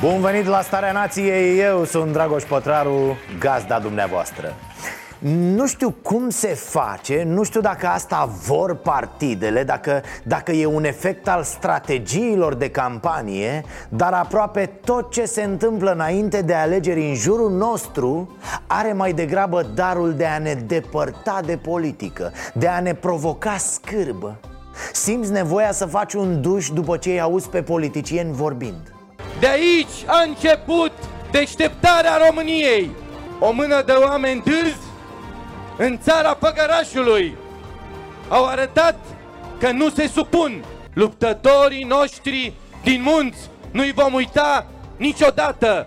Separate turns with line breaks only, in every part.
Bun venit la Starea Nației, eu sunt Dragoș Pătraru, gazda dumneavoastră. Nu știu cum se face, nu știu dacă asta vor partidele, dacă, dacă e un efect al strategiilor de campanie Dar aproape tot ce se întâmplă înainte de alegeri în jurul nostru Are mai degrabă darul de a ne depărta de politică, de a ne provoca scârbă. Simți nevoia să faci un duș după ce îi auzi pe politicieni vorbind
De aici a început deșteptarea României. O mână de oameni dârzi în țara păgărașului Au arătat că nu se supun. Luptătorii noștri din munți Nu-i vom uita niciodată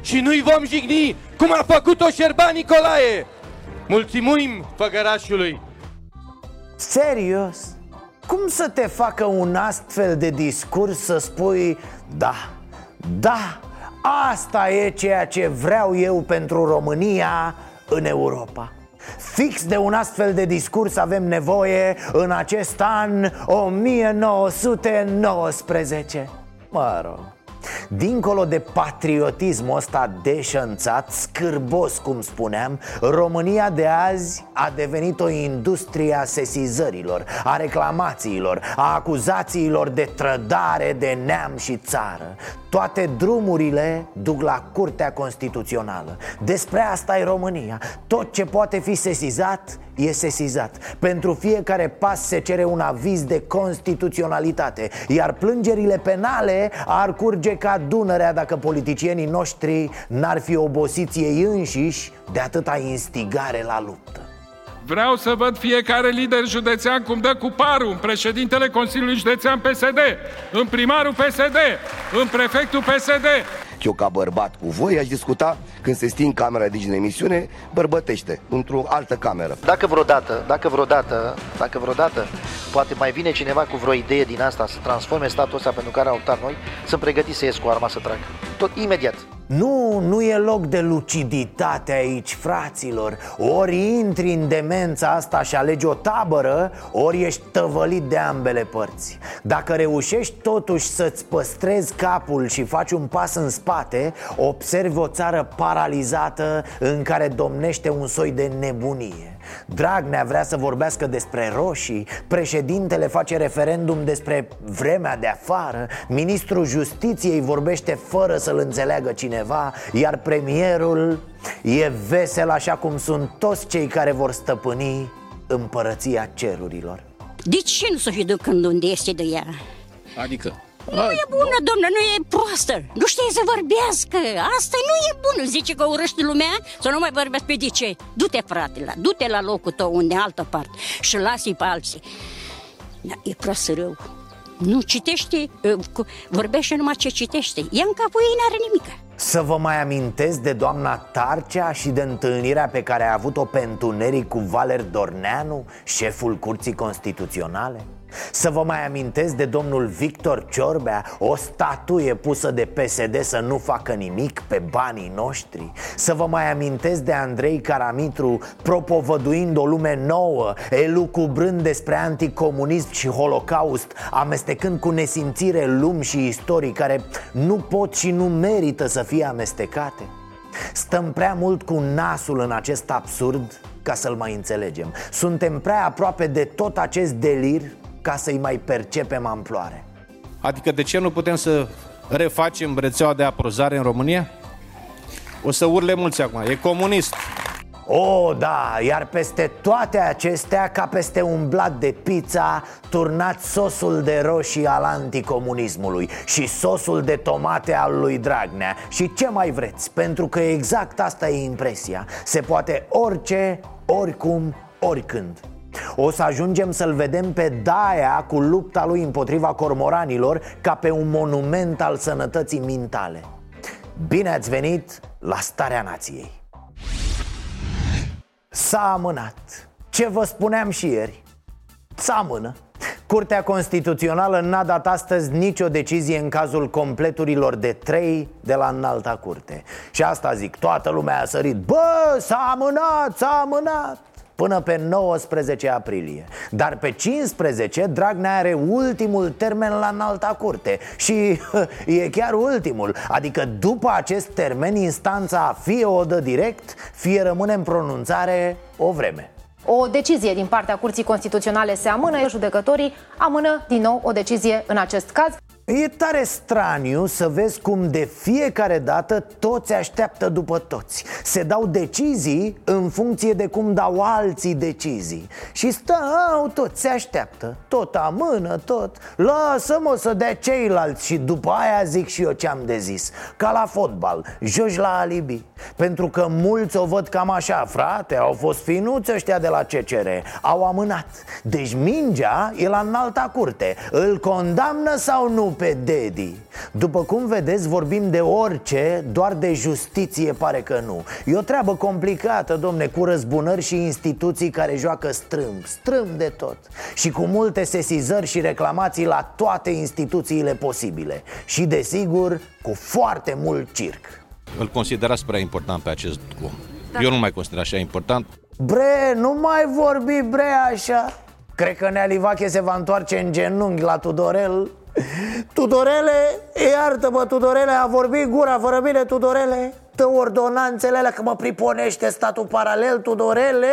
Și nu-i vom jigni cum a făcut-o Șerban Nicolae. Mulțumim făgărașului
Serios? Cum să te facă un astfel de discurs să spui Da, da, asta e ceea ce vreau eu pentru România în Europa. Fix de un astfel de discurs avem nevoie în acest an 1919 Mă rog Dincolo de patriotismul ăsta deșănțat, scârbos cum spuneam România de azi a devenit o industrie a sesizărilor, a reclamațiilor, a acuzațiilor de trădare de neam și țară. Toate drumurile duc la Curtea Constituțională. Despre asta e România. Tot ce poate fi sesizat e sesizat. Pentru fiecare pas se cere un aviz de constituționalitate Iar plângerile penale ar curge ca Dunărea dacă politicienii noștri n-ar fi obosiți ei înșiși de atâta instigare la luptă.
Vreau să văd fiecare lider județean cum dă cu parul în președintele Consiliului Județean PSD, în primarul PSD, în prefectul PSD,
eu ca bărbat cu voi aș discuta când se sting camera de în emisiune, bărbătește, într-o altă cameră.
Dacă vreodată, dacă vreodată, dacă vreodată, poate mai vine cineva cu vreo idee din asta să transforme statul ăsta pentru care au optat noi, sunt pregătiți să ies cu arma să trag. Tot imediat.
Nu, nu e loc de luciditate aici, fraților. Ori intri în demența asta și alegi o tabără Ori ești tăvălit de ambele părți. Dacă reușești totuși să-ți păstrezi capul și faci un pas în spate Observi o țară paralizată în care domnește un soi de nebunie Dragnea vrea să vorbească despre roșii Președintele face referendum despre vremea de afară Ministrul Justiției vorbește fără să-l înțeleagă cineva Iar premierul e vesel așa cum sunt toți cei care vor stăpâni împărăția cerurilor
De ce nu să fi când unde este de ea?
Adică?
Nu e bună, domnule, nu e proastă. Nu știe să vorbească. Asta nu e bună. Zice că urăște lumea să nu mai vorbească. Pe de ce? Du-te, frate, la, du-te la locul tău unde altă parte Și lasă-i pe alții. Da, E proastă rău Nu citește, ă, vorbește numai ce citește. Ea în capul ei n-are nimic
să vă mai amintesc de doamna Tarcea și de întâlnirea pe care a avut-o pe întuneric cu Valer Dorneanu, șeful Curții Constituționale? Să vă mai amintesc de domnul Victor Ciorbea O statuie pusă de PSD să nu facă nimic pe banii noștri. Să vă mai amintesc de Andrei Caramitru Propovăduind o lume nouă Elucubrând despre anticomunism și holocaust Amestecând cu nesimțire lumi și istorii Care nu pot și nu merită să fie amestecate. Stăm prea mult cu nasul în acest absurd ca să-l mai înțelegem. Suntem prea aproape de tot acest delir ca să-i mai percepem amploare.
Adică de ce nu putem să refacem rețeaua de aprozare în România? O să urle mulți acum, e comunist.
O, da, iar peste toate acestea, ca peste un blat de pizza, turnați sosul de roșii al anticomunismului și sosul de tomate al lui Dragnea. Și ce mai vreți, pentru că exact asta e impresia. Se poate orice, oricum, oricând o să ajungem să-l vedem pe Daia cu lupta lui împotriva cormoranilor ca pe un monument al sănătății mintale. Bine ați venit la Starea Nației. S-a amânat. Ce vă spuneam și ieri? S-amână Curtea Constituțională n-a dat astăzi nicio decizie în cazul completurilor de trei de la înalta curte. Și asta zic, toată lumea a sărit. Bă, s-a amânat, s-a amânat până pe 19 aprilie. Dar pe 15 Dragnea are ultimul termen la înalta curte. Și e chiar ultimul. Adică după acest termen instanța fie o dă direct Fie rămâne în pronunțare o vreme.
O decizie din partea Curții Constituționale se amână, judecătorii amână din nou o decizie în acest caz.
E tare straniu să vezi cum de fiecare dată toți așteaptă după toți. Se dau decizii în funcție de cum dau alții decizii. Și stau toți, se așteaptă. Tot amână, tot. Lasă-mă să dea ceilalți și după aia zic și eu ce am de zis. Ca la fotbal, joci la alibi. Pentru că mulți o văd cam așa, frate Au fost finuți ăștia de la CCR Au amânat. Deci mingea e la înalta curte. Îl condamnă sau nu pe Dedi. După cum vedeți, vorbim de orice, doar de justiție pare că nu. E o treabă complicată, domne, cu răzbunări și instituții care joacă strâmb, strâmb de tot. Și cu multe sesizări și reclamații la toate instituțiile posibile. Și, desigur, cu foarte mult circ.
Îl considerați prea important pe acest om? Da. Eu nu mai consider așa important.
Bre, nu mai vorbi bre așa. Cred că Nealivache se va întoarce în genunchi la Tudorel Tudorele, iartă-mă Tudorele, a vorbit gura fără mine Tudorele. Dă ordonanțele alea că mă priponește statul paralel Tudorele.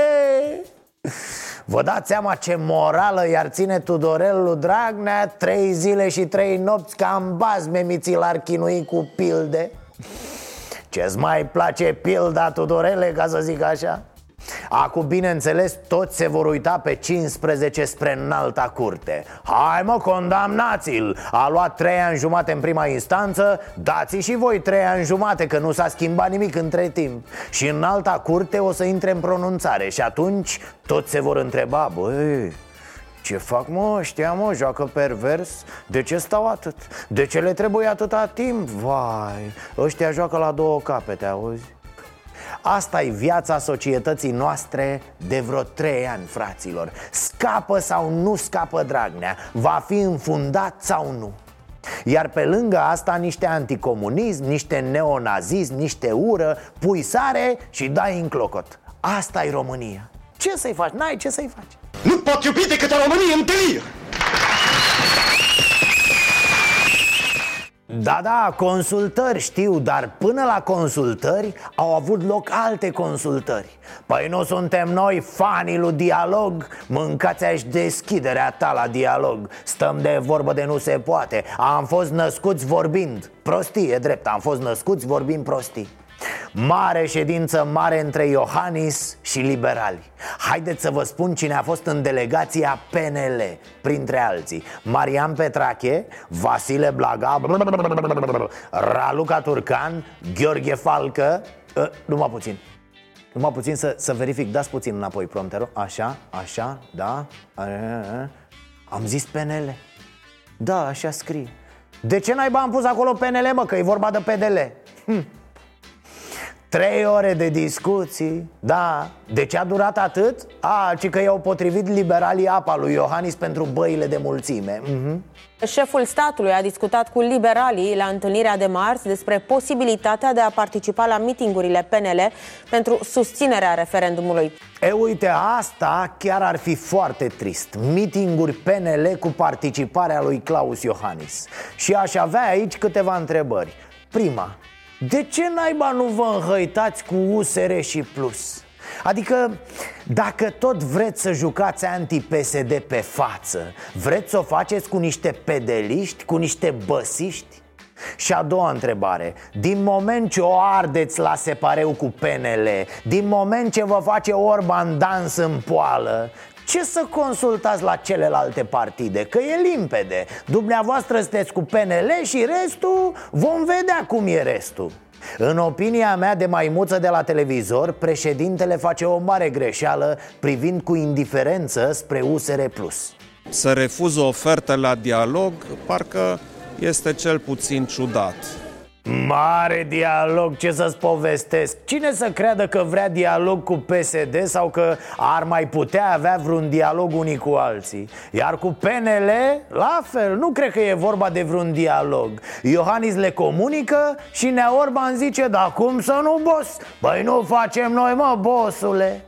Vă dați seama ce morală i-ar ține Tudorel lui Dragnea Trei zile și trei nopți ca în bazme miții l-ar chinui cu pilde. Ce-ți mai place pilda Tudorele, ca să zic așa? Acum, bineînțeles, toți se vor uita pe 15 spre înalta curte Hai mă, condamnați-l! A luat trei ani jumate în prima instanță Dați și voi trei ani jumate, că nu s-a schimbat nimic între timp Și în alta curte o să intre în pronunțare Și atunci toți se vor întreba Băi, ce fac mă ăștia mă, joacă pervers? De ce stau atât? De ce le trebuie atâta timp? Vai, ăștia joacă la două capete, auzi? Asta e viața societății noastre de vreo trei ani, fraților Scapă sau nu scapă Dragnea? Va fi înfundat sau nu? Iar pe lângă asta niște anticomunism, niște neonazism, niște ură Pui sare și dai în clocot asta e România Ce să-i faci? N-ai ce să-i faci
Nu pot iubi decât o Românie în delir
Da, da, consultări știu, dar până la consultări au avut loc alte consultări. Păi nu suntem noi fanii lui dialog? Mâncați-aș deschiderea ta la dialog. Stăm de vorbă de nu se poate. Am fost născuți vorbind Prostii, e drept, am fost născuți vorbind prostii Mare ședință mare între Iohannis și liberali. Haideți să vă spun cine a fost în delegația PNL Printre alții. Marian Petrache, Vasile Blaga Raluca Turcan, Gheorghe Falcă. Uh, Numai puțin. Numai puțin să, să verific, dați puțin înapoi prompterul Așa, așa, da. Am zis PNL Da, așa scrie. De ce n-ai am pus acolo PNL, mă, că e vorba de PDL? Hm. Trei ore de discuții, da De ce a durat atât? A, ci că i-au potrivit liberalii apa lui Iohannis pentru băile de mulțime uh-huh.
Șeful statului a discutat cu liberalii la întâlnirea de marți despre posibilitatea de a participa la mitingurile PNL pentru susținerea referendumului.
E, uite, asta chiar ar fi foarte trist Mitinguri PNL cu participarea lui Claus Iohannis Și aș avea aici câteva întrebări Prima, de ce naiba nu vă înhăitați cu USR și Plus? Adică, dacă tot vreți să jucați anti-PSD pe față Vreți să o faceți cu niște pedeliști, cu niște băsiști? Și a doua întrebare Din moment ce o ardeți la separeu cu PNL Din moment ce vă face Orban dans în poală ce să consultați la celelalte partide? Că e limpede Dumneavoastră sunteți cu PNL și restul vom vedea cum e restul în opinia mea de maimuță de la televizor, președintele face o mare greșeală privind cu indiferență spre USR+.
Să refuză o ofertă la dialog, parcă este cel puțin ciudat.
Mare dialog, ce să-ți povestesc Cine să creadă că vrea dialog cu PSD Sau că ar mai putea avea vreun dialog unii cu alții? Iar cu PNL, la fel, nu cred că e vorba de vreun dialog. Iohannis le comunică și Nea Orban zice Da cum să nu, boss? Băi nu facem noi, mă, bossule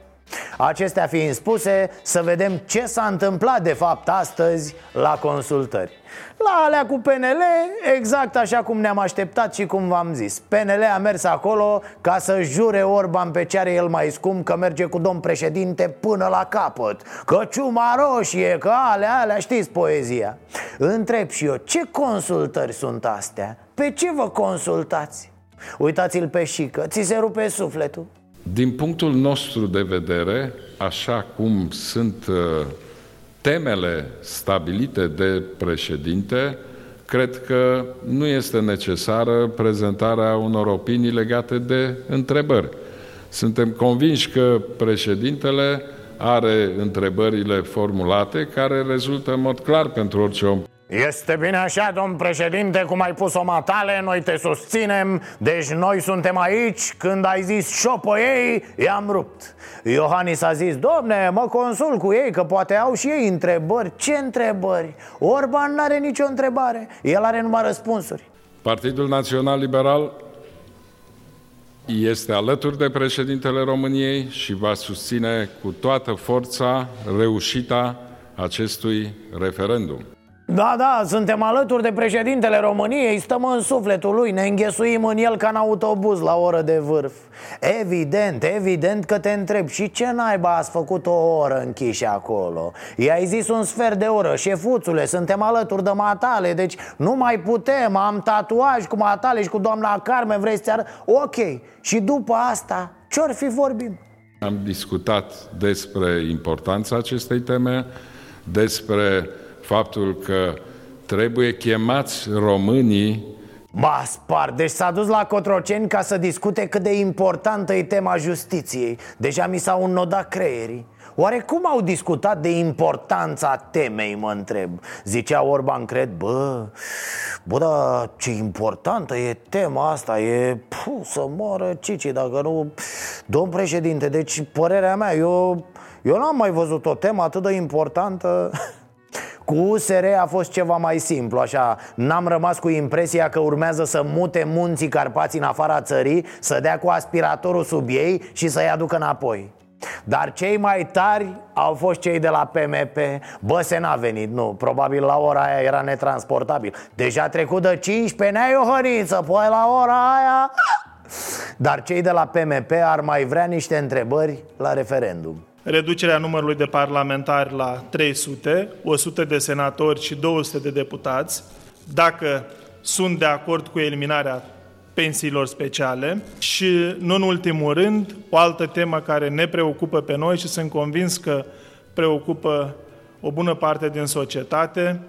Acestea fiind spuse, să vedem ce s-a întâmplat de fapt astăzi la consultări. La alea cu PNL, exact așa cum ne-am așteptat și cum v-am zis. PNL a mers acolo ca să jure Orban pe ce are el mai scump Că merge cu domn președinte până la capăt. Că ciuma roșie, că alea, alea, știți poezia. Întreb și eu, ce consultări sunt astea? Pe ce vă consultați? Uitați-l pe șică, ți se rupe sufletul
Din punctul nostru de vedere, așa cum sunt uh, temele stabilite de președinte, cred că nu este necesară prezentarea unor opinii legate de întrebări. Suntem convinși că președintele are întrebările formulate care rezultă în mod clar pentru orice om.
Este bine așa, domn președinte, cum ai pus-o matale, noi te susținem. Deci noi suntem aici, când ai zis șopă ei, i-am rupt. Iohannis a zis, domne, mă consul cu ei, că poate au și ei întrebări. Ce întrebări? Orban n-are nicio întrebare, el are numai răspunsuri.
Partidul Național Liberal este alături de președintele României și va susține cu toată forța reușita acestui referendum.
Da, da, suntem alături de președintele României Stăm în sufletul lui, ne înghesuim în el ca în autobuz la oră de vârf Evident, evident că te întreb Și ce naiba ați făcut o oră închiși acolo? I-ai zis un sfert de oră Șefuțule, suntem alături de matale Deci nu mai putem, am tatuaj cu matale și cu doamna Carmen Vreți să Ok, și după asta, ce-or fi vorbim?
Am discutat despre importanța acestei teme, despre faptul că trebuie chemați românii.
Ba, spar, deci s-a dus la Cotroceni ca să discute cât de importantă e tema justiției. Deja mi s-au înnodat creierii. Oare cum au discutat de importanța temei, mă întreb? Zicea Orban, cred, bă, bă, dar ce importantă e tema asta. E, puh, să moară Cici, dacă nu, domn președinte Deci, părerea mea, eu, eu n-am mai văzut o temă atât de importantă cu USR a fost ceva mai simplu, așa. N-am rămas cu impresia că urmează să mute munții Carpați în afara țării Să dea cu aspiratorul sub ei și să-i aducă înapoi. Dar cei mai tari au fost cei de la PMP Bă, n-a venit, nu, probabil la ora aia era netransportabil. Deja a trecut de 15, n-ai o hăriță, păi la ora aia. Dar cei de la PMP ar mai vrea niște întrebări la referendum
reducerea numărului de parlamentari la 300, 100 de senatori și 200 de deputați, dacă sunt de acord cu eliminarea pensiilor speciale și, nu în ultimul rând, o altă temă care ne preocupă pe noi și sunt convins că preocupă o bună parte din societate,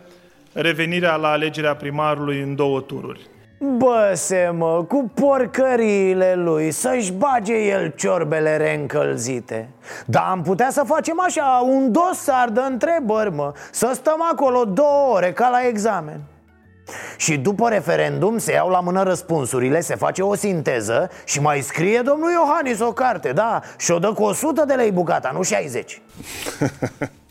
revenirea la alegerea primarului în două tururi.
Bă, se mă, cu porcăriile lui Să-și bage el ciorbele reîncălzite. Dar am putea să facem așa Un dosar de întrebări, mă Să stăm acolo două ore ca la examen. Și după referendum se iau la mână răspunsurile, se face o sinteză și mai scrie domnul Iohannis o carte, da, și o dă cu 100 de lei bucata, nu 60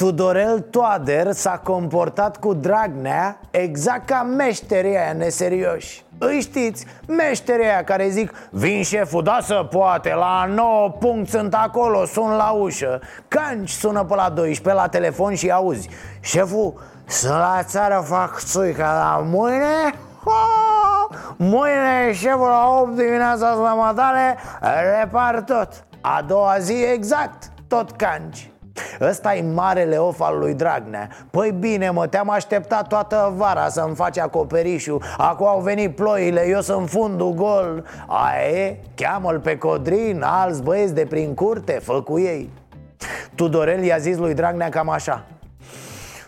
Tudorel Toader s-a comportat cu Dragnea exact ca meșterii aia neserioși. Îi știți, meșterii aia care zic Vin șeful, da să poate, la 9 punct sunt acolo, sun la ușă. Canci sună pe la 12 la telefon și auzi Șeful, sunt la țară, fac țuica, dar mâine... Ha! Mâine șeful la 8 dimineața la matale repar tot. A doua zi exact, tot canci Ăsta e marele of al lui Dragnea. Păi bine mă, te-am așteptat toată vara să-mi faci acoperișul. Acum au venit ploile, eu sunt fundul gol. Aia e, cheamă-l pe Codrin, alți băieți de prin curte, fă cu ei. Tudorel i-a zis lui Dragnea cam așa.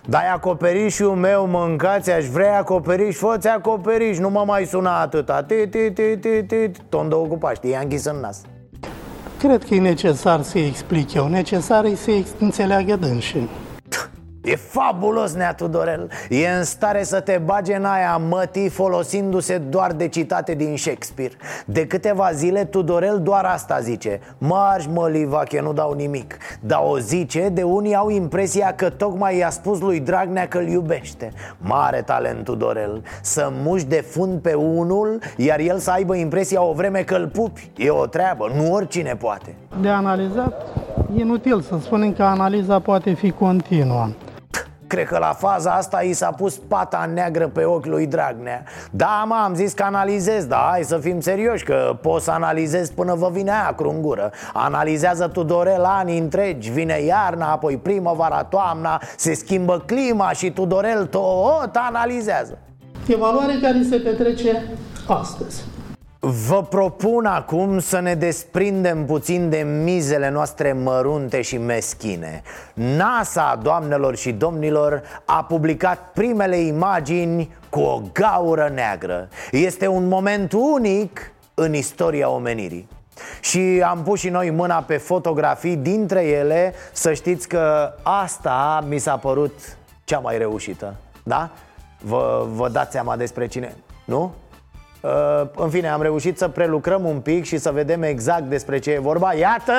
Dai acoperișul meu, mâncați, aș vrea acoperiș, fă acoperiș, nu mă mai suna atâta. Ti, ti, ti, ti, ti, tondă ocupat, știi, i-a închis în nas
Cred că e necesar să-i explic eu, necesar e să-i înțeleagă dânsii.
E fabulos, Nea Tudorel. E în stare să te bage în aia mătii folosindu-se doar de citate din Shakespeare. De câteva zile Tudorel doar asta zice. Marș mă, Livache, nu dau nimic. Dar o zice de unii au impresia că tocmai i-a spus lui Dragnea că-l iubește. Mare talent Tudorel. Să muși de fund pe unul Iar el să aibă impresia o vreme că-l pupi. E o treabă, nu oricine poate.
De analizat, inutil să spunem că analiza poate fi continuă
Cred că la faza asta i s-a pus pata neagră pe ochi lui Dragnea. Da, mă, am zis că analizez, da, hai să fim serioși Că poți să analizezi până vă vine acru în gură. Analizează Tudorel ani întregi Vine iarna, apoi primăvara, toamna Se schimbă clima și Tudorel tot analizează.
Evaluare care se petrece astăzi
Vă propun acum să ne desprindem puțin de mizele noastre mărunte și meschine NASA, doamnelor și domnilor, a publicat primele imagini cu o gaură neagră Este un moment unic în istoria omenirii și am pus și noi mâna pe fotografii dintre ele Să știți că asta mi s-a părut cea mai reușită Da? Vă, vă dați seama despre cine? Nu? Uh, în fine, am reușit să prelucrăm un pic și să vedem exact despre ce e vorba. Iată,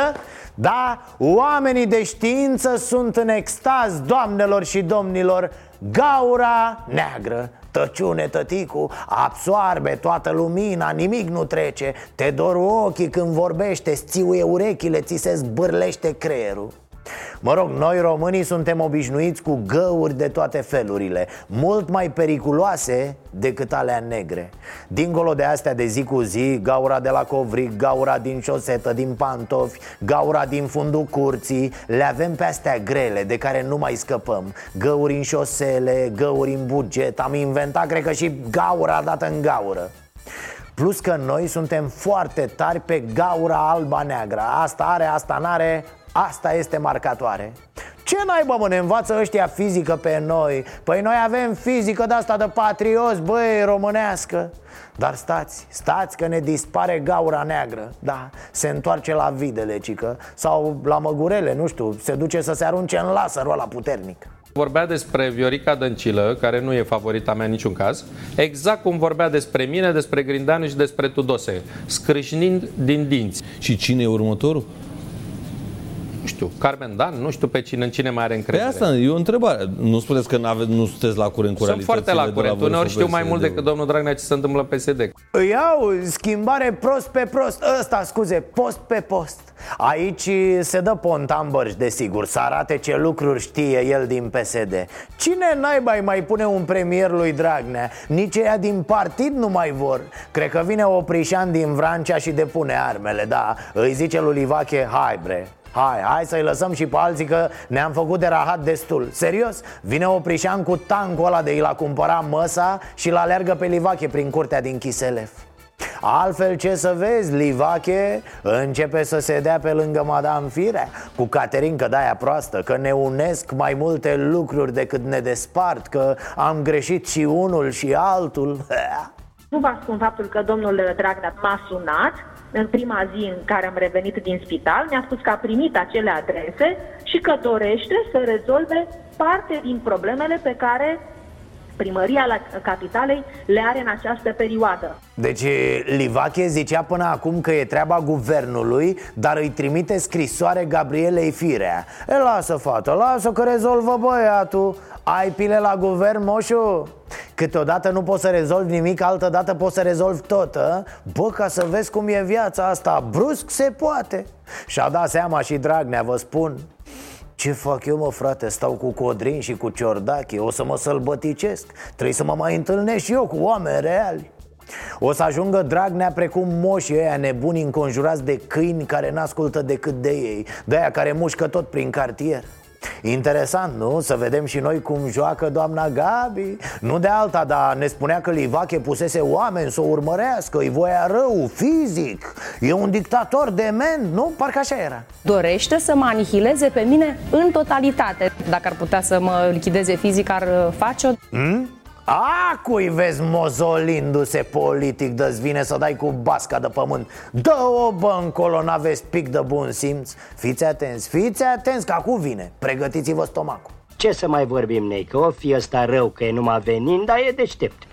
da, oamenii de știință sunt în extaz, doamnelor și domnilor. Gaura neagră Tăciune, tăticu, absoarbe toată lumina, nimic nu trece. Te dor ochii când vorbește, țiuie urechile, ți se zbârlește creierul Mă rog, noi românii suntem obișnuiți cu găuri de toate felurile Mult mai periculoase decât alea negre. Dincolo de astea de zi cu zi Gaura de la covric, gaura din șosetă, din pantofi Gaura din fundul curții Le avem pe astea grele de care nu mai scăpăm. Găuri în șosele, găuri în buget Am inventat, cred că și gaura dată în gaură. Plus că noi suntem foarte tari pe gaura alba-neagră Asta are, asta n-are, Asta este marcatoare ce naiba mă, ne învață ăștia fizică pe noi? Păi noi avem fizică de asta de patrioți, băi, românească Dar stați, stați că ne dispare gaura neagră Da, se întoarce la videle, cică Sau la măgurele, nu știu, se duce să se arunce în laserul ăla puternic
Vorbea despre Viorica Dăncilă, care nu e favorita mea în niciun caz, exact cum vorbea despre mine, despre Grindeanu și despre Tudose, scrâșnind din dinți.
Și cine e următorul?
Nu știu, Carmen Dan, nu știu pe cine, în cine mai are încredere.
Pe asta e o întrebare. Nu spuneți că n-ave, nu sunteți la curent cu
Sunt foarte la curent. La Uneori știu mai mult decât domnul Dragnea ce se întâmplă în PSD.
Îi au schimbare prost pe prost. Ăsta, scuze, post pe post. Aici se dă pontambărși, desigur, să arate ce lucruri știe el din PSD Cine naiba mai pune un premier lui Dragnea? Nici ea din partid nu mai vor Cred că vine Oprișan din Vrancea și depune armele, da Îi zice lui Livache, hai bre, Hai, hai să-i lăsăm și pe alții că ne-am făcut de rahat destul. Serios, vine Oprișan cu tancul ăla de i l-a cumpărat măsa și l alergă pe Livache prin curtea din Chiselef. Altfel ce să vezi, Livache începe să se dea pe lângă Madame Firea Cu Caterinca de-aia proastă Că ne unesc mai multe lucruri decât ne despart Că am greșit și unul și altul.
Nu vă spun faptul că domnul Dragnea m-a sunat în prima zi în care am revenit din spital, mi-a spus că a primit acele adrese și că dorește să rezolve parte din problemele pe care primăria la capitalei le are în această perioadă.
Deci Livache zicea până acum că e treaba guvernului, dar îi trimite scrisoare Gabrielei Firea E, lasă fată, lasă că rezolvă băiatul ai pile la guvern, moșu? Câteodată nu poți să rezolvi nimic, altădată poți să rezolvi tot a? Bă, ca să vezi cum e viața asta, brusc se poate Și-a dat seama și Dragnea, vă spun ce fac eu, mă, frate? Stau cu Codrin și cu Ciordache? O să mă sălbăticesc? Trebuie să mă mai întâlnesc și eu cu oameni reali. O să ajungă Dragnea precum moșii ăia nebuni înconjurați de câini care n-ascultă decât de ei De aia care mușcă tot prin cartier Interesant, nu? Să vedem și noi cum joacă doamna Gabi Nu de alta, dar ne spunea că Livache pusese oameni să o urmărească Îi voia rău, fizic E un dictator dement, nu? Parcă așa era
Dorește să mă anihileze pe mine în totalitate Dacă ar putea să mă lichideze fizic, ar face-o
hmm? A, cui vezi mozolindu-se politic Dă-ți vine să dai cu basca de pământ. Dă-o bă încolo, n-aveți pic de bun simț. Fiți atenți, fiți atenți, că acum vine. Pregătiți-vă stomacul.
Ce să mai vorbim, nei, că o fi ăsta rău, că e numai venin, dar e deștept.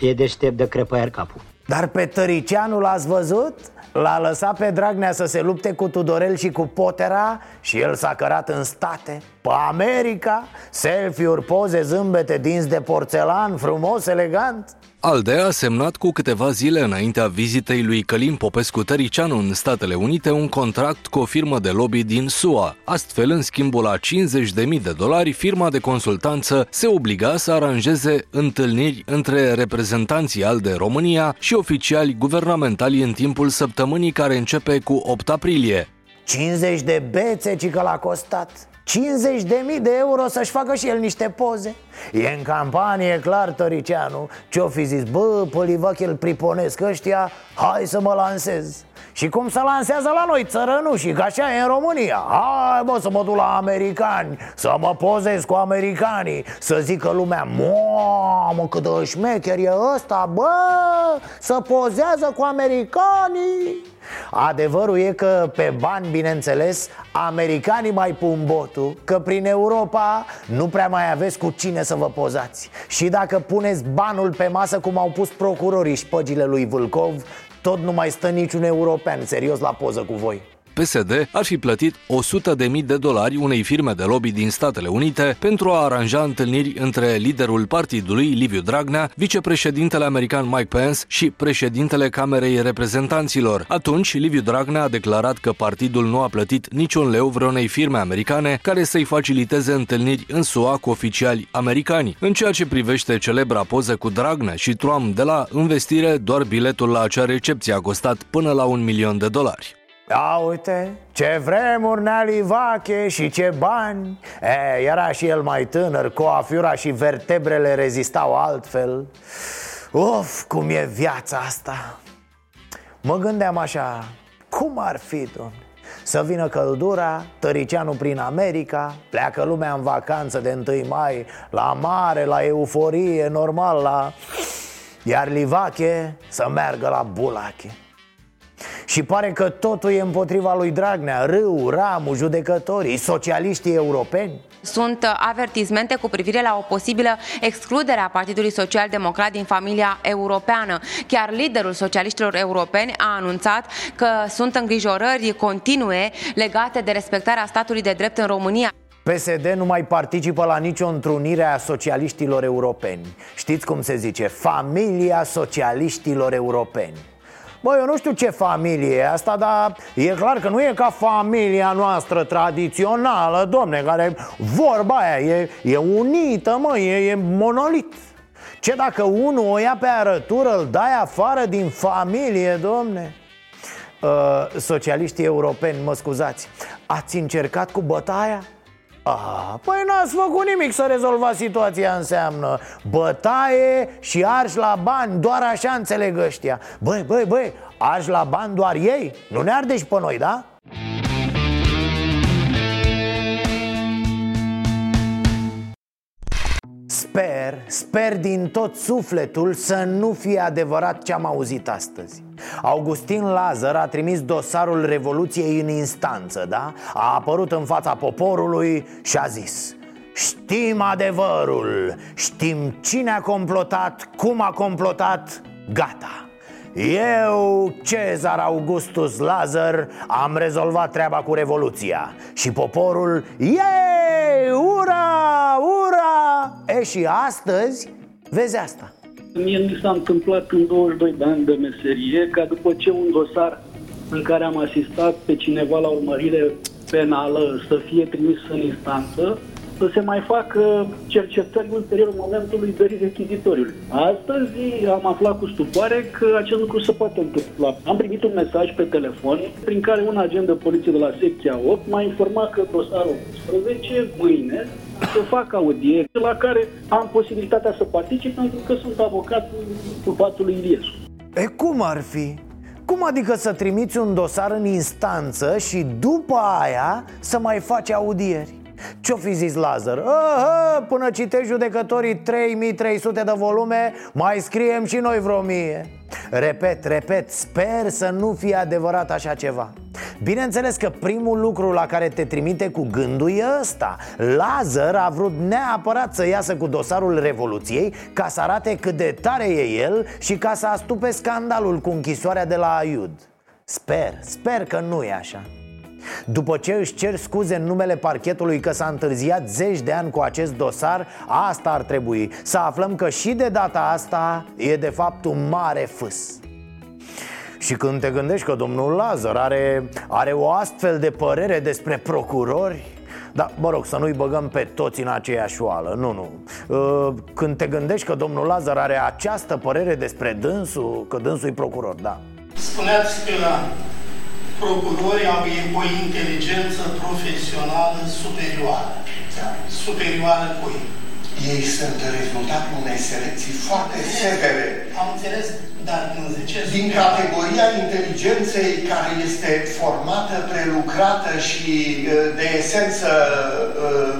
E deștept de crăpăiar capul.
Dar pe Tăricianu l-ați văzut? L-a lăsat pe Dragnea să se lupte cu Tudorel și cu Potera Și el s-a cărat în state Pe America Selfie-uri, poze, zâmbete, dinți de porțelan Frumos, elegant
ALDE a semnat cu câteva zile înaintea vizitei lui Călin Popescu Tăricianu în Statele Unite un contract cu o firmă de lobby din SUA. Astfel, în schimbul la 50.000 de dolari, firma de consultanță se obliga să aranjeze întâlniri între reprezentanții ALDE România și oficiali guvernamentali în timpul săptămânii care începe cu 8 aprilie.
50 de bețe ci că l-a costat 50 de mii de euro să-și facă și el niște poze. E în campanie, clar, Tăricianu. Ce-o fi zis, bă, Polivac, îl priponesc ăștia Hai să mă lansez și cum se lansează la noi țărănușii, că așa e în România. Hai bă să mă duc la americani, să mă pozez cu americanii Să zică lumea, mamă cât de șmecher e ăsta, bă Să pozează cu americanii. Adevărul e că pe bani, bineînțeles, americanii mai pun botul Că prin Europa nu prea mai aveți cu cine să vă pozați. Și dacă puneți banul pe masă cum au pus procurorii șpăgile lui Vâlcov tot nu mai stă niciun european serios la poză cu voi
PSD ar fi plătit 100.000 de dolari unei firme de lobby din Statele Unite pentru a aranja întâlniri între liderul partidului, Liviu Dragnea, vicepreședintele american Mike Pence și președintele Camerei Reprezentanților. Atunci, Liviu Dragnea a declarat că partidul nu a plătit niciun leu vreunei firme americane care să-i faciliteze întâlniri în SUA cu oficiali americani. În ceea ce privește celebra poză cu Dragnea și Trump de la investire, doar biletul la acea recepție a costat până la un milion de dolari.
A, uite, ce vremuri nealivache și ce bani. E, Era și el mai tânăr, coafiura și vertebrele rezistau altfel. Of, cum e viața asta. Mă gândeam așa, cum ar fi, domne? Să vină căldura, tăricianul prin America Pleacă lumea în vacanță de 1 mai La mare, la euforie, normal, la... Iar Livache să meargă la Bulache și pare că totul e împotriva lui Dragnea Râu, Ramu, judecătorii, socialiștii europeni
sunt avertizmente cu privire la o posibilă excludere a Partidului Social Democrat din familia europeană. Chiar liderul socialiștilor europeni a anunțat că sunt îngrijorări continue legate de respectarea statului de drept în România.
PSD nu mai participă la nicio întrunire a socialiștilor europeni Știți cum se zice? Familia socialiștilor europeni Bă, eu nu știu ce familie e asta, dar e clar că nu e ca familia noastră tradițională, domne, care vorba aia e, e unită, mă, e, e monolit Ce dacă unul o ia pe arătură, îl dai afară din familie, domne? Uh, socialiștii europeni, mă scuzați, ați încercat cu bătaia? Ah, păi n-ați făcut nimic să rezolvați situația înseamnă Bătaie și arși la bani, doar așa înțeleg ăștia Băi, băi, băi, arși la bani doar ei? Nu ne arde și pe noi, da? Sper, sper din tot sufletul să nu fie adevărat ce am auzit astăzi Augustin Lazar a trimis dosarul Revoluției în instanță, da? A apărut în fața poporului și a zis Știm adevărul, știm cine a complotat, cum a complotat, gata. Eu, Cezar Augustus Lazar, am rezolvat treaba cu Revoluția Și poporul, ei, ura, ura! E și astăzi, vezi asta
Mie mi s-a întâmplat în 22 de ani de meserie ca după ce un dosar în care am asistat pe cineva la urmărire penală să fie trimis în instanță, să se mai facă cercetări ulterior momentului de rechizitoriului. Astăzi am aflat cu stupoare că acest lucru se poate întâmpla. Am primit un mesaj pe telefon prin care un agent de poliție de la secția 8 m-a informat că dosarul 11 mâine să fac audieri la care am posibilitatea să particip pentru că sunt avocat culpatului Iliescu.
E cum ar fi? Cum adică să trimiți un dosar în instanță și după aia să mai faci audieri? Ce-o fi zis Lazar? Aha, până citești judecătorii 3300 de volume Mai scriem și noi vreo mie. Repet, repet, sper să nu fie adevărat așa ceva. Bineînțeles că primul lucru la care te trimite cu gândul e ăsta. Lazar a vrut neapărat să iasă cu dosarul Revoluției Ca să arate cât de tare e el Și ca să astupe scandalul cu închisoarea de la Aiud. Sper, sper că nu e așa după ce își cer scuze în numele parchetului că s-a întârziat zeci de ani cu acest dosar Asta ar trebui, să aflăm că și de data asta e de fapt un mare fâs. Și când te gândești că domnul Lazar are, are o astfel de părere despre procurori da, mă rog, să nu-i băgăm pe toți în aceeași oală, nu, nu. Uh, Când te gândești că domnul Lazar are această părere despre dânsul, că dânsul e procuror, da.
Spuneați că procurorii au o inteligență profesională superioară. Superioară cui?
Ei sunt rezultatul unei selecții foarte severe.
Am înțeles, dar când ziceți...
Din categoria inteligenței care este formată, prelucrată și de esență,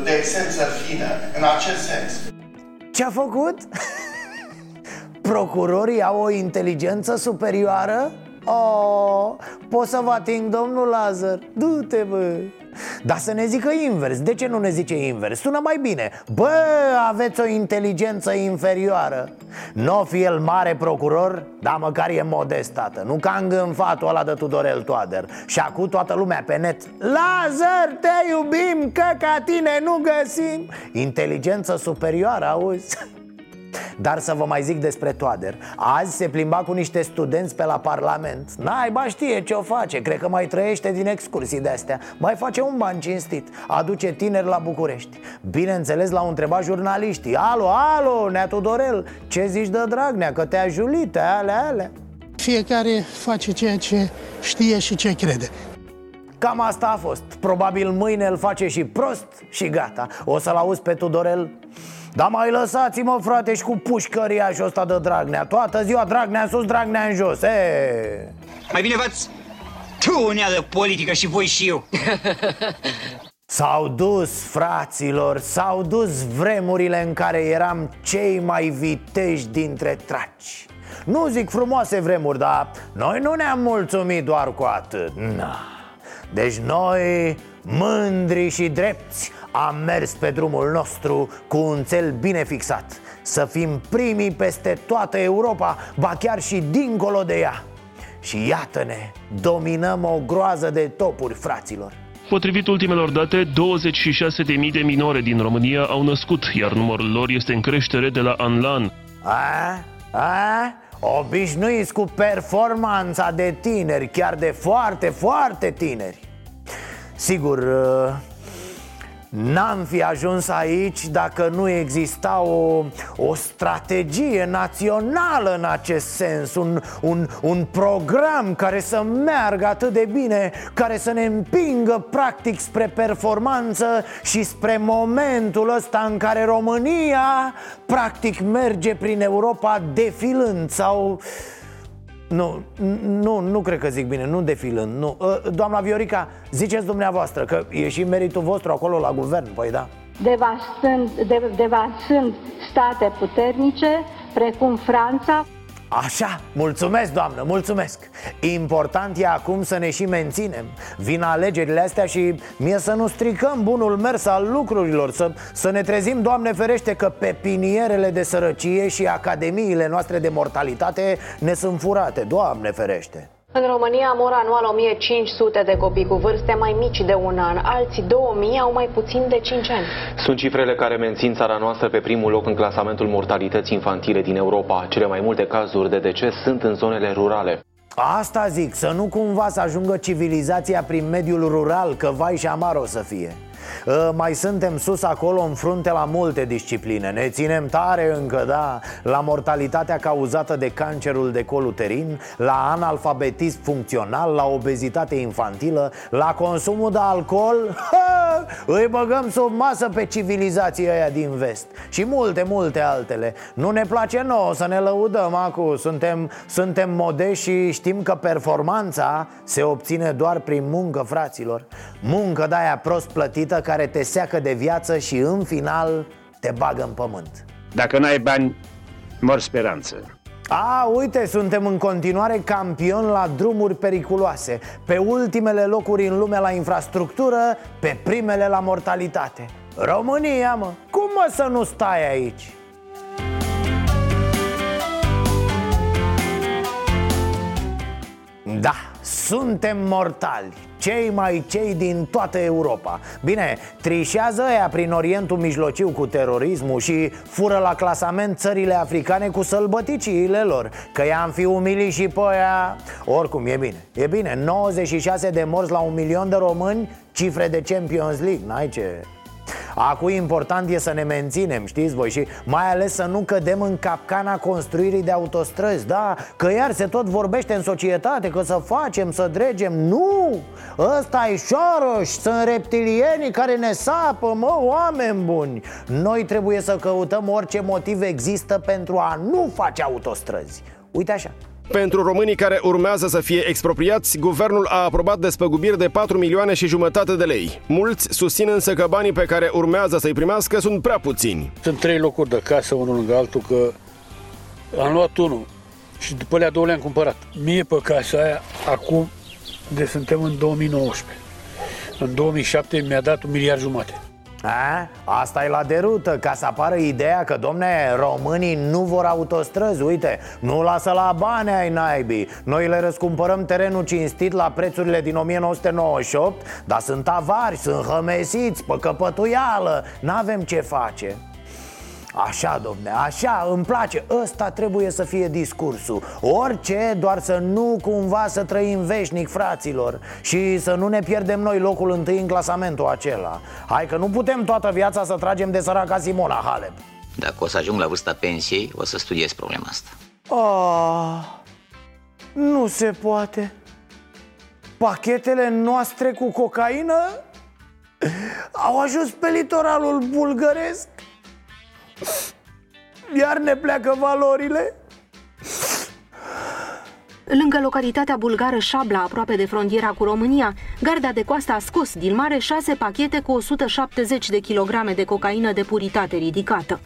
de esență fină, în acest sens.
Ce a făcut? Procurorii au o inteligență superioară? Oh, pot să vă ating, domnul Lazar? Du-te, bă! Dar să ne zică invers, de ce nu ne zice invers? Sună mai bine Bă, aveți o inteligență inferioară Nu fi el mare procuror, dar măcar e modest, tată Nu ca îngânfatul ăla de Tudorel Toader Și acum toată lumea pe net Lazar, te iubim, că ca tine nu găsim Inteligență superioară, auzi? Dar să vă mai zic despre Toader. Azi se plimba cu niște studenți pe la Parlament. Naiba știe ce o face. Cred că mai trăiește din excursii de-astea. Mai face un ban cinstit. Aduce tineri la București. Bineînțeles l-au întrebat jurnaliștii. Alo, alo, Nea Tudorel Ce zici de Dragnea, că te-a julit, alea, alea
Fiecare face ceea ce știe și ce crede.
Cam asta a fost. Probabil mâine îl face și prost și gata. O să-l auzi pe Tudorel dar mai lăsați-mă, frate, și cu pușcăria și ăsta de Dragnea. Toată ziua Dragnea în sus, Dragnea în jos e...
Mai bine v-ați tu de politică și voi și eu.
S-au dus, fraților, s-au dus vremurile în care eram cei mai viteji dintre traci. Nu zic frumoase vremuri, dar noi nu ne-am mulțumit doar cu atât Na. Deci noi, mândri și drepți, am mers pe drumul nostru cu un cel bine fixat Să fim primii peste toată Europa, ba chiar și dincolo de ea Și iată-ne, dominăm o groază de topuri, fraților
Potrivit ultimelor date, 26.000 de minore din România au născut, iar numărul lor este în creștere de la an la an.
A? A? Obișnuiți cu performanța de tineri, chiar de foarte, foarte tineri Sigur, uh, N-am fi ajuns aici dacă nu exista o, o strategie națională în acest sens un, un, un program care să meargă atât de bine Care să ne împingă practic spre performanță Și spre momentul ăsta în care România practic merge prin Europa defilând Sau nu, nu, nu cred că zic bine, nu defilând nu. Ă, doamna Viorica, ziceți dumneavoastră că e și meritul vostru acolo la guvern, păi da
Devastând, devastând state puternice, precum Franța
Așa, mulțumesc doamnă, mulțumesc. Important e acum să ne și menținem. Vin alegerile astea și mie să nu stricăm bunul mers al lucrurilor Să, să ne trezim, Doamne ferește, că pepinierele de sărăcie și academiile noastre de mortalitate ne sunt furate Doamne ferește
în România mor anual 1500 de copii cu vârste mai mici de un an, alții 2000 au mai puțin de 5 ani.
Sunt cifrele care mențin țara noastră pe primul loc în clasamentul mortalității infantile din Europa. Cele mai multe cazuri de deces sunt în zonele rurale.
Asta zic, să nu cumva să ajungă civilizația prin mediul rural, că vai și amar o să fie Ă, mai suntem sus acolo în frunte la multe discipline. Ne ținem tare încă, da La mortalitatea cauzată de cancerul de col uterin La analfabetism funcțional La obezitate infantilă La consumul de alcool. Ha! Îi băgăm sub masă pe civilizația aia din vest. Și multe, multe altele. Nu ne place nouă să ne lăudăm acum Suntem, suntem modești și știm că performanța Se obține doar prin muncă, fraților. Muncă de-aia prost plătită care te seacă de viață și în final te bagă în pământ.
Dacă n-ai bani, mor speranță.
A, uite, suntem în continuare campioni la drumuri periculoase. Pe ultimele locuri în lume la infrastructură, pe primele la mortalitate. România, mă, cum mă să nu stai aici? Da, suntem mortali. Cei mai cei din toată Europa. Bine, trișează ea prin Orientul Mijlociu cu terorismul Și fură la clasament țările africane cu sălbăticiile lor. Că i-am fi umilit și pe aia Oricum, e bine, e bine. 96 de morți la un milion de români. Cifre de Champions League, n-ai ce... Acum important e să ne menținem, știți voi Și mai ales să nu cădem în capcana construirii de autostrăzi. Da, că iar se tot vorbește în societate Că să facem, să dregem. Nu! Ăsta e Șoroș, sunt reptilienii care ne sapă, mă, oameni buni. Noi trebuie să căutăm orice motiv există pentru a nu face autostrăzi. Uite așa
pentru românii care urmează să fie expropriați, guvernul a aprobat despăgubiri de 4 milioane și jumătate de lei. Mulți susțin însă că banii pe care urmează să-i primească sunt prea puțini.
Sunt trei locuri de casă, unul lângă altul, că am luat unul și după alea două le-am cumpărat. Mie pe casa aia, acum, de suntem în 2019. În 2007 mi-a dat un miliard jumate.
A? Asta e la derută, ca să apară ideea că, domne, românii nu vor autostrăzi. Uite, nu lasă la bani ai naibii. Noi le răscumpărăm terenul cinstit la prețurile din 1998 Dar sunt avari, sunt hămesiți, pe căpătuială N-avem ce face Așa, domne, așa, îmi place. Ăsta trebuie să fie discursul. Orice, doar să nu cumva să trăim veșnic, fraților Și să nu ne pierdem noi locul întâi în clasamentul acela. Hai că nu putem toată viața să tragem de săraca Simona Halep.
Dacă o să ajung la vârsta pensiei, o să studiez problema asta.
Oh, Nu se poate. Pachetele noastre cu cocaină au ajuns pe litoralul bulgăresc iar ne pleacă valorile?
Lângă localitatea bulgară Șabla, aproape de frontiera cu România, garda de coastă a scos din mare șase pachete cu 170 de kilograme de cocaină de puritate ridicată.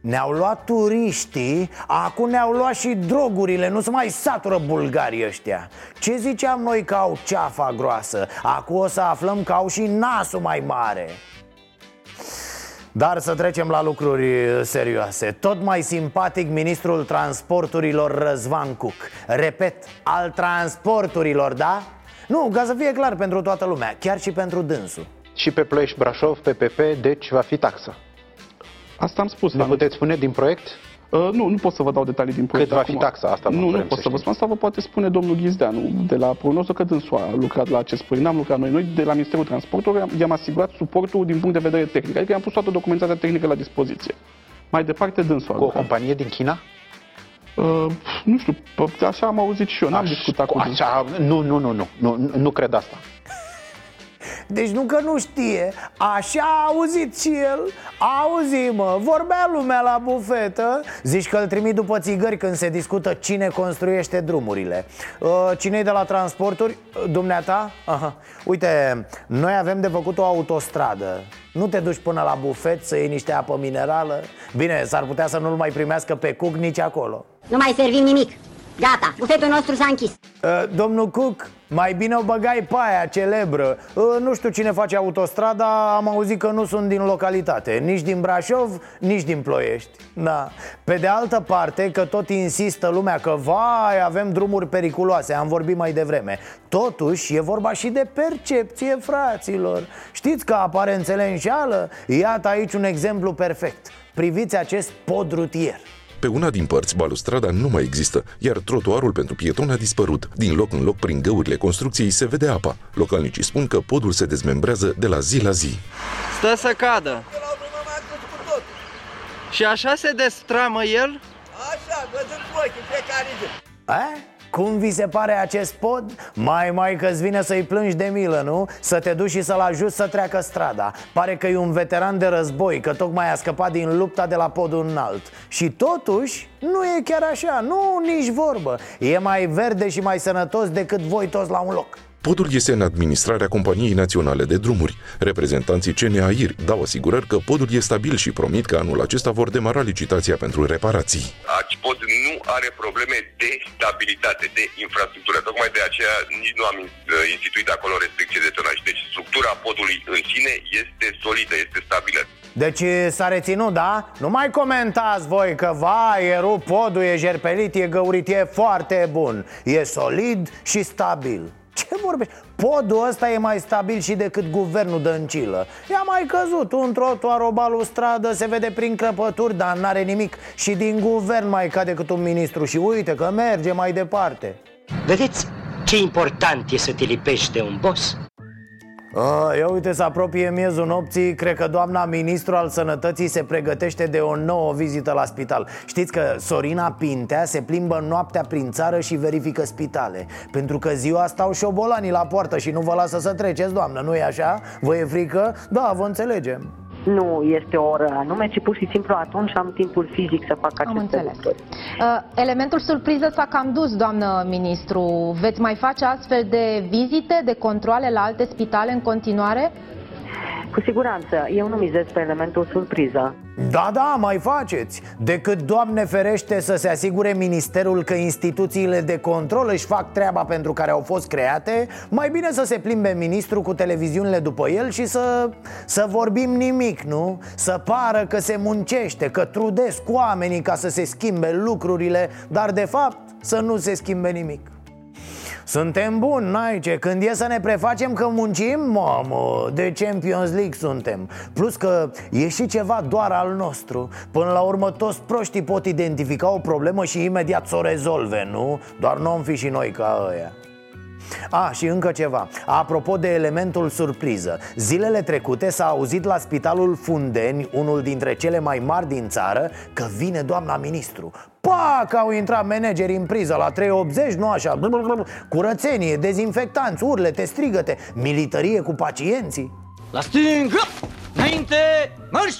Ne-au luat turiștii, acum ne-au luat și drogurile, nu se mai satură bulgarii ăștia Ce ziceam noi că au ceafa groasă, acum o să aflăm că au și nasul mai mare dar să trecem la lucruri serioase Tot mai simpatic ministrul transporturilor Răzvan Cuc Repet, al transporturilor, da? Nu, ca să fie clar pentru toată lumea, chiar și pentru dânsul
Și pe Ploiești Brașov, PPP, deci va fi taxă
Asta am spus
Ne puteți spune din proiect?
Uh, nu, nu pot să vă dau detalii din proiect
Cât va fi taxa? Asta
nu, nu pot să, să vă spun. Asta vă poate spune domnul Ghizdeanu de la prognoză că dânsul a lucrat la acest proiect. N-am lucrat noi. Noi de la Ministerul Transportului i-am asigurat suportul din punct de vedere tehnic. Adică i-am pus toată documentația tehnică la dispoziție. Mai departe dânsul
Cu o companie din China?
Uh, nu știu, așa am auzit și eu, n-am discutat cu
așa, nu, nu, nu, nu, nu, nu cred asta.
Deci nu că nu știe, așa a auzit și el Auzi mă, vorbea lumea la bufetă Zici că îl trimit după țigări când se discută cine construiește drumurile uh, cine de la transporturi? Dumneata? Aha. Uite, noi avem de făcut o autostradă nu te duci până la bufet să iei niște apă minerală? Bine, s-ar putea să nu-l mai primească pe cuc nici acolo
Nu mai servim nimic Gata, bufetul nostru s-a închis.
Uh, Domnul Cook, mai bine o băgai pe aia celebră. Uh, Nu știu cine face autostrada, am auzit că nu sunt din localitate Nici din Brașov, nici din Ploiești. Da. Pe de altă parte, că tot insistă lumea că Vai, avem drumuri periculoase, am vorbit mai devreme. Totuși, e vorba și de percepție, fraților. Știți că aparențele înșeală? Iată aici un exemplu perfect. Priviți acest pod rutier
pe una din părți, balustrada nu mai există, iar trotuarul pentru pietoni a dispărut. Din loc în loc, prin găurile construcției, se vede apa. Localnicii spun că podul se dezmembrează de la zi la zi.
Stă să cadă. Și așa se destramă el?
Așa, văzând cu ochii fiecare zi.
A? Cum vi se pare acest pod? Mai, mai că-ți vine să-i plângi de milă, nu? Să te duci și să-l ajuți să treacă strada Pare că e un veteran de război, că tocmai a scăpat din lupta de la podul înalt Și totuși, nu e chiar așa, nu nici vorbă E mai verde și mai sănătos decât voi toți la un loc
Podul este în administrarea Companiei Naționale de Drumuri. Reprezentanții CNAIR dau asigurări că podul e stabil și promit că anul acesta vor demara licitația pentru reparații.
Acipod nu are probleme de stabilitate, de infrastructură. Tocmai de aceea nici nu am uh, instituit acolo restricție de tonaj. Deci structura podului în sine este solidă, este stabilă.
Deci s-a reținut, da? Nu mai comentați voi că vai, e rup podul, e jerpelit, e găurit, e foarte bun E solid și stabil ce vorbești? Podul ăsta e mai stabil și decât guvernul Dăncilă I-a mai căzut un trotuar, o balustradă, se vede prin crăpături, dar n-are nimic Și din guvern mai cade decât un ministru și uite că merge mai departe
Vedeți ce important e să te lipești de un boss?
A, ia uite, se apropie miezul nopții Cred că doamna ministru al sănătății se pregătește de o nouă vizită la spital Știți că Sorina Pintea se plimbă noaptea prin țară și verifică spitale Pentru că ziua stau șobolanii la poartă și nu vă lasă să treceți, doamnă, nu e așa? Vă e frică? Da, vă înțelegem
nu este o oră anume, ci pur și simplu atunci am timpul fizic să fac aceste
Am înțeles.
lucruri.
Uh, elementul surpriză s-a cam dus, doamnă ministru. Veți mai face astfel de vizite, de controle la alte spitale în continuare?
Cu siguranță, eu nu mizez pe elementul surpriză.
Da, da, mai faceți Decât, Doamne ferește, să se asigure ministerul că instituțiile de control își fac treaba pentru care au fost create Mai bine să se plimbe ministrul cu televiziunile după el și să, să vorbim nimic, nu? Să pară că se muncește, că trudesc oamenii ca să se schimbe lucrurile Dar, de fapt, să nu se schimbe nimic suntem buni, naice, când e să ne prefacem că muncim, mamă, de Champions League suntem. Plus că e și ceva doar al nostru. Până la urmă toți proștii pot identifica o problemă și imediat să o rezolve, nu? Doar nu am fi și noi ca ăia a, și încă ceva. Apropo de elementul surpriză Zilele trecute s-a auzit la spitalul Fundeni Unul dintre cele mai mari din țară Că vine doamna ministru. Pac, au intrat manageri în priză la 380, nu așa? Curățenie, dezinfectanți, urlete, strigăte Militarie cu pacienții.
La stângă, înainte, marș!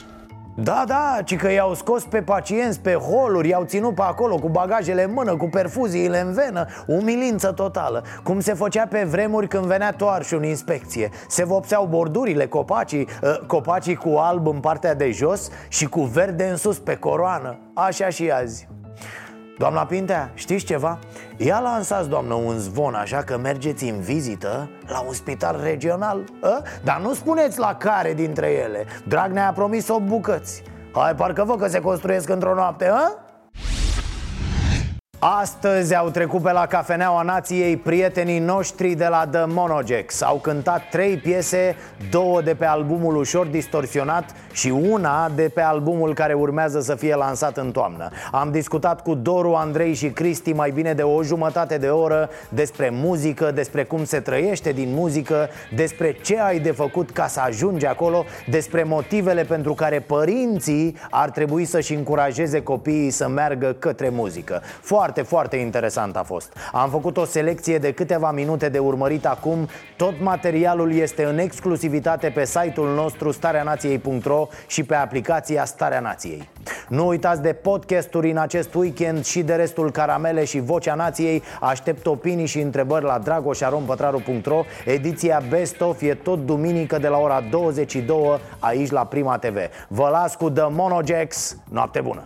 Da, da, ci că i-au scos pe pacienți pe holuri I-au ținut pe acolo cu bagajele în mână Cu perfuziile în venă Umilință totală. Cum se făcea pe vremuri când venea toarșul în inspecție. Se vopseau bordurile, copacii uh, Copacii cu alb în partea de jos Și cu verde în sus pe coroană. Așa și azi Doamna Pintea, știți ceva? Ia lansați, doamnă, un zvon așa că mergeți în vizită la un spital regional a? Dar nu spuneți la care dintre ele Dragnea a promis 8 bucăți Hai, parcă vă că se construiesc într-o noapte, a? Astăzi au trecut pe la Cafeneaua Nației prietenii noștri de la The Monogex Au cântat trei piese, două de pe albumul ușor distorsionat și una de pe albumul care urmează să fie lansat în toamnă. Am discutat cu Doru, Andrei și Cristi mai bine de o jumătate de oră despre muzică, despre cum se trăiește din muzică Despre ce ai de făcut ca să ajungi acolo Despre motivele pentru care părinții ar trebui să-și încurajeze copiii să meargă către muzică. Foarte foarte, foarte interesant a fost. Am făcut o selecție de câteva minute de urmărit acum. Tot materialul este în exclusivitate pe site-ul nostru stareanației.ro și pe aplicația Starea Nației. Nu uitați de podcasturi în acest weekend și de restul Caramele și Vocea Nației. Aștept opinii și întrebări la dragoșarompătraru.ro Ediția Best Of e tot duminică de la ora 22 aici la Prima TV Vă las cu The Monojax, noapte bună!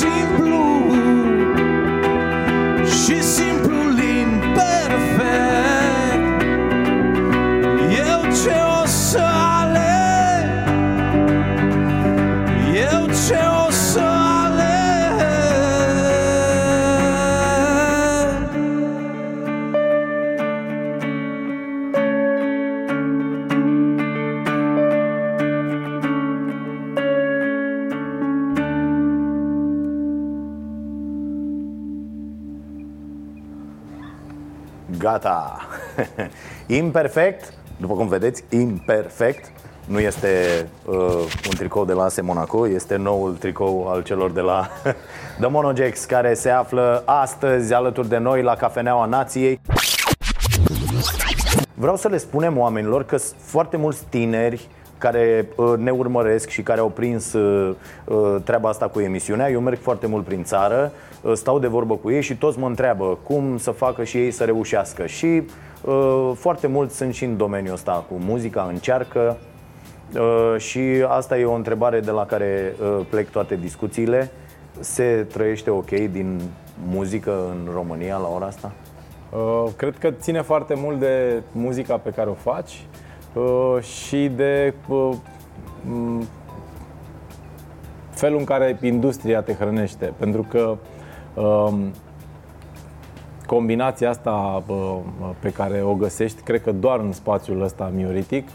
seem Gata! Imperfect, după cum vedeți, imperfect nu este uh, un tricou de la AS Monaco, este noul tricou al celor de la The Monogex, care se află astăzi alături de noi la Cafeneaua Nației. Vreau să le spunem oamenilor că sunt foarte mulți tineri care uh, ne urmăresc și care au prins uh, uh, treaba asta cu emisiunea. Eu merg foarte mult prin țară, stau de vorbă cu ei și toți mă întreabă cum să facă și ei să reușească. Și foarte mulți sunt și în domeniul ăsta cu muzica, încearcă. Și asta e o întrebare de la care plec toate discuțiile. Se trăiește ok din muzică în România la ora asta?
Cred că ține foarte mult de muzica pe care o faci Uh, și de uh, felul în care industria te hrănește. Pentru că um, combinația asta uh, pe care o găsești, cred că doar în spațiul ăsta mioritic,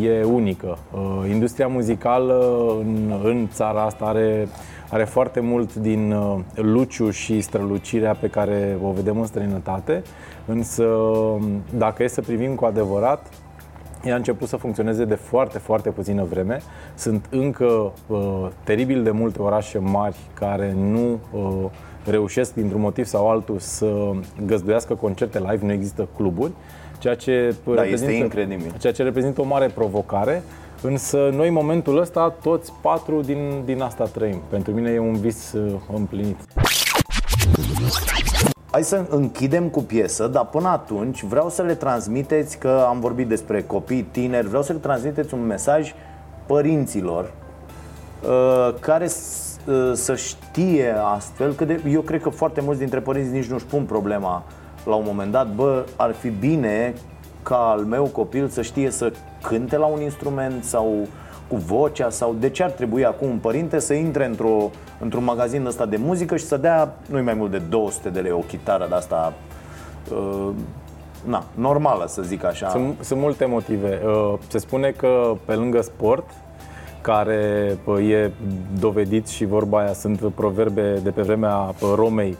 e unică. Industria muzicală în, în țara asta are, are foarte mult din luciu și strălucirea pe care o vedem în străinătate Însă, dacă e să privim cu adevărat, ea a început să funcționeze de foarte, foarte puțină vreme. Sunt încă uh, teribil de multe orașe mari care nu uh, reușesc, dintr-un motiv sau altul, să găzduiască concerte live, nu există cluburi, ceea ce,
da, reprezintă, este incredibil.
ceea ce reprezintă o mare provocare. Însă noi, în momentul ăsta, toți patru din, din asta trăim. Pentru mine e un vis uh, împlinit.
Hai să închidem cu piesă, dar până atunci vreau să le transmiteți că am vorbit despre copii, tineri, vreau să le transmiteți un mesaj părinților uh, care uh, să știe astfel că de, eu cred că foarte mulți dintre părinți nici nu-și pun problema la un moment dat, bă, ar fi bine ca al meu copil să știe să cânte la un instrument sau cu vocea sau de ce ar trebui acum un părinte să intre într-o, într-un magazin ăsta de muzică și să dea nu mai mult de 200 de lei o chitară de asta uh, na, normală să zic așa.
Sunt, sunt multe motive. Uh, se spune că pe lângă sport care uh, e dovedit și vorba aia sunt proverbe de pe vremea uh, Romei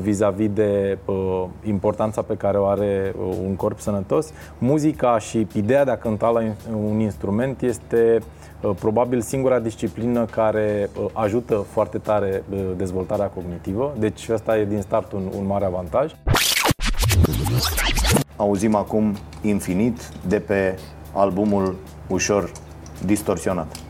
vis-a-vis de uh, importanța pe care o are uh, un corp sănătos. Muzica și ideea de a cânta la un instrument este uh, probabil singura disciplină care ajută foarte tare dezvoltarea cognitivă, deci asta e din start un, un mare avantaj.
Auzim acum Infinit de pe albumul ușor distorsionat.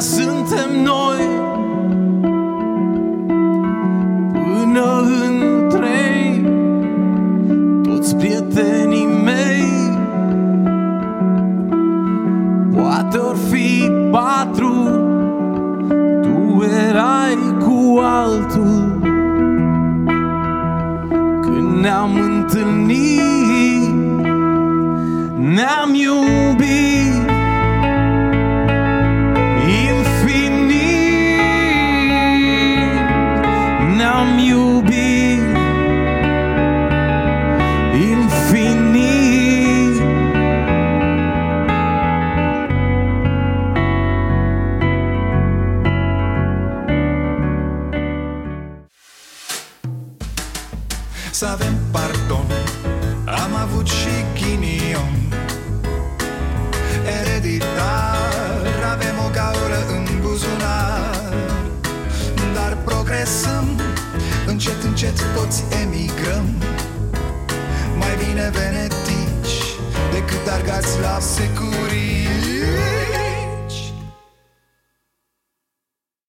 Argați la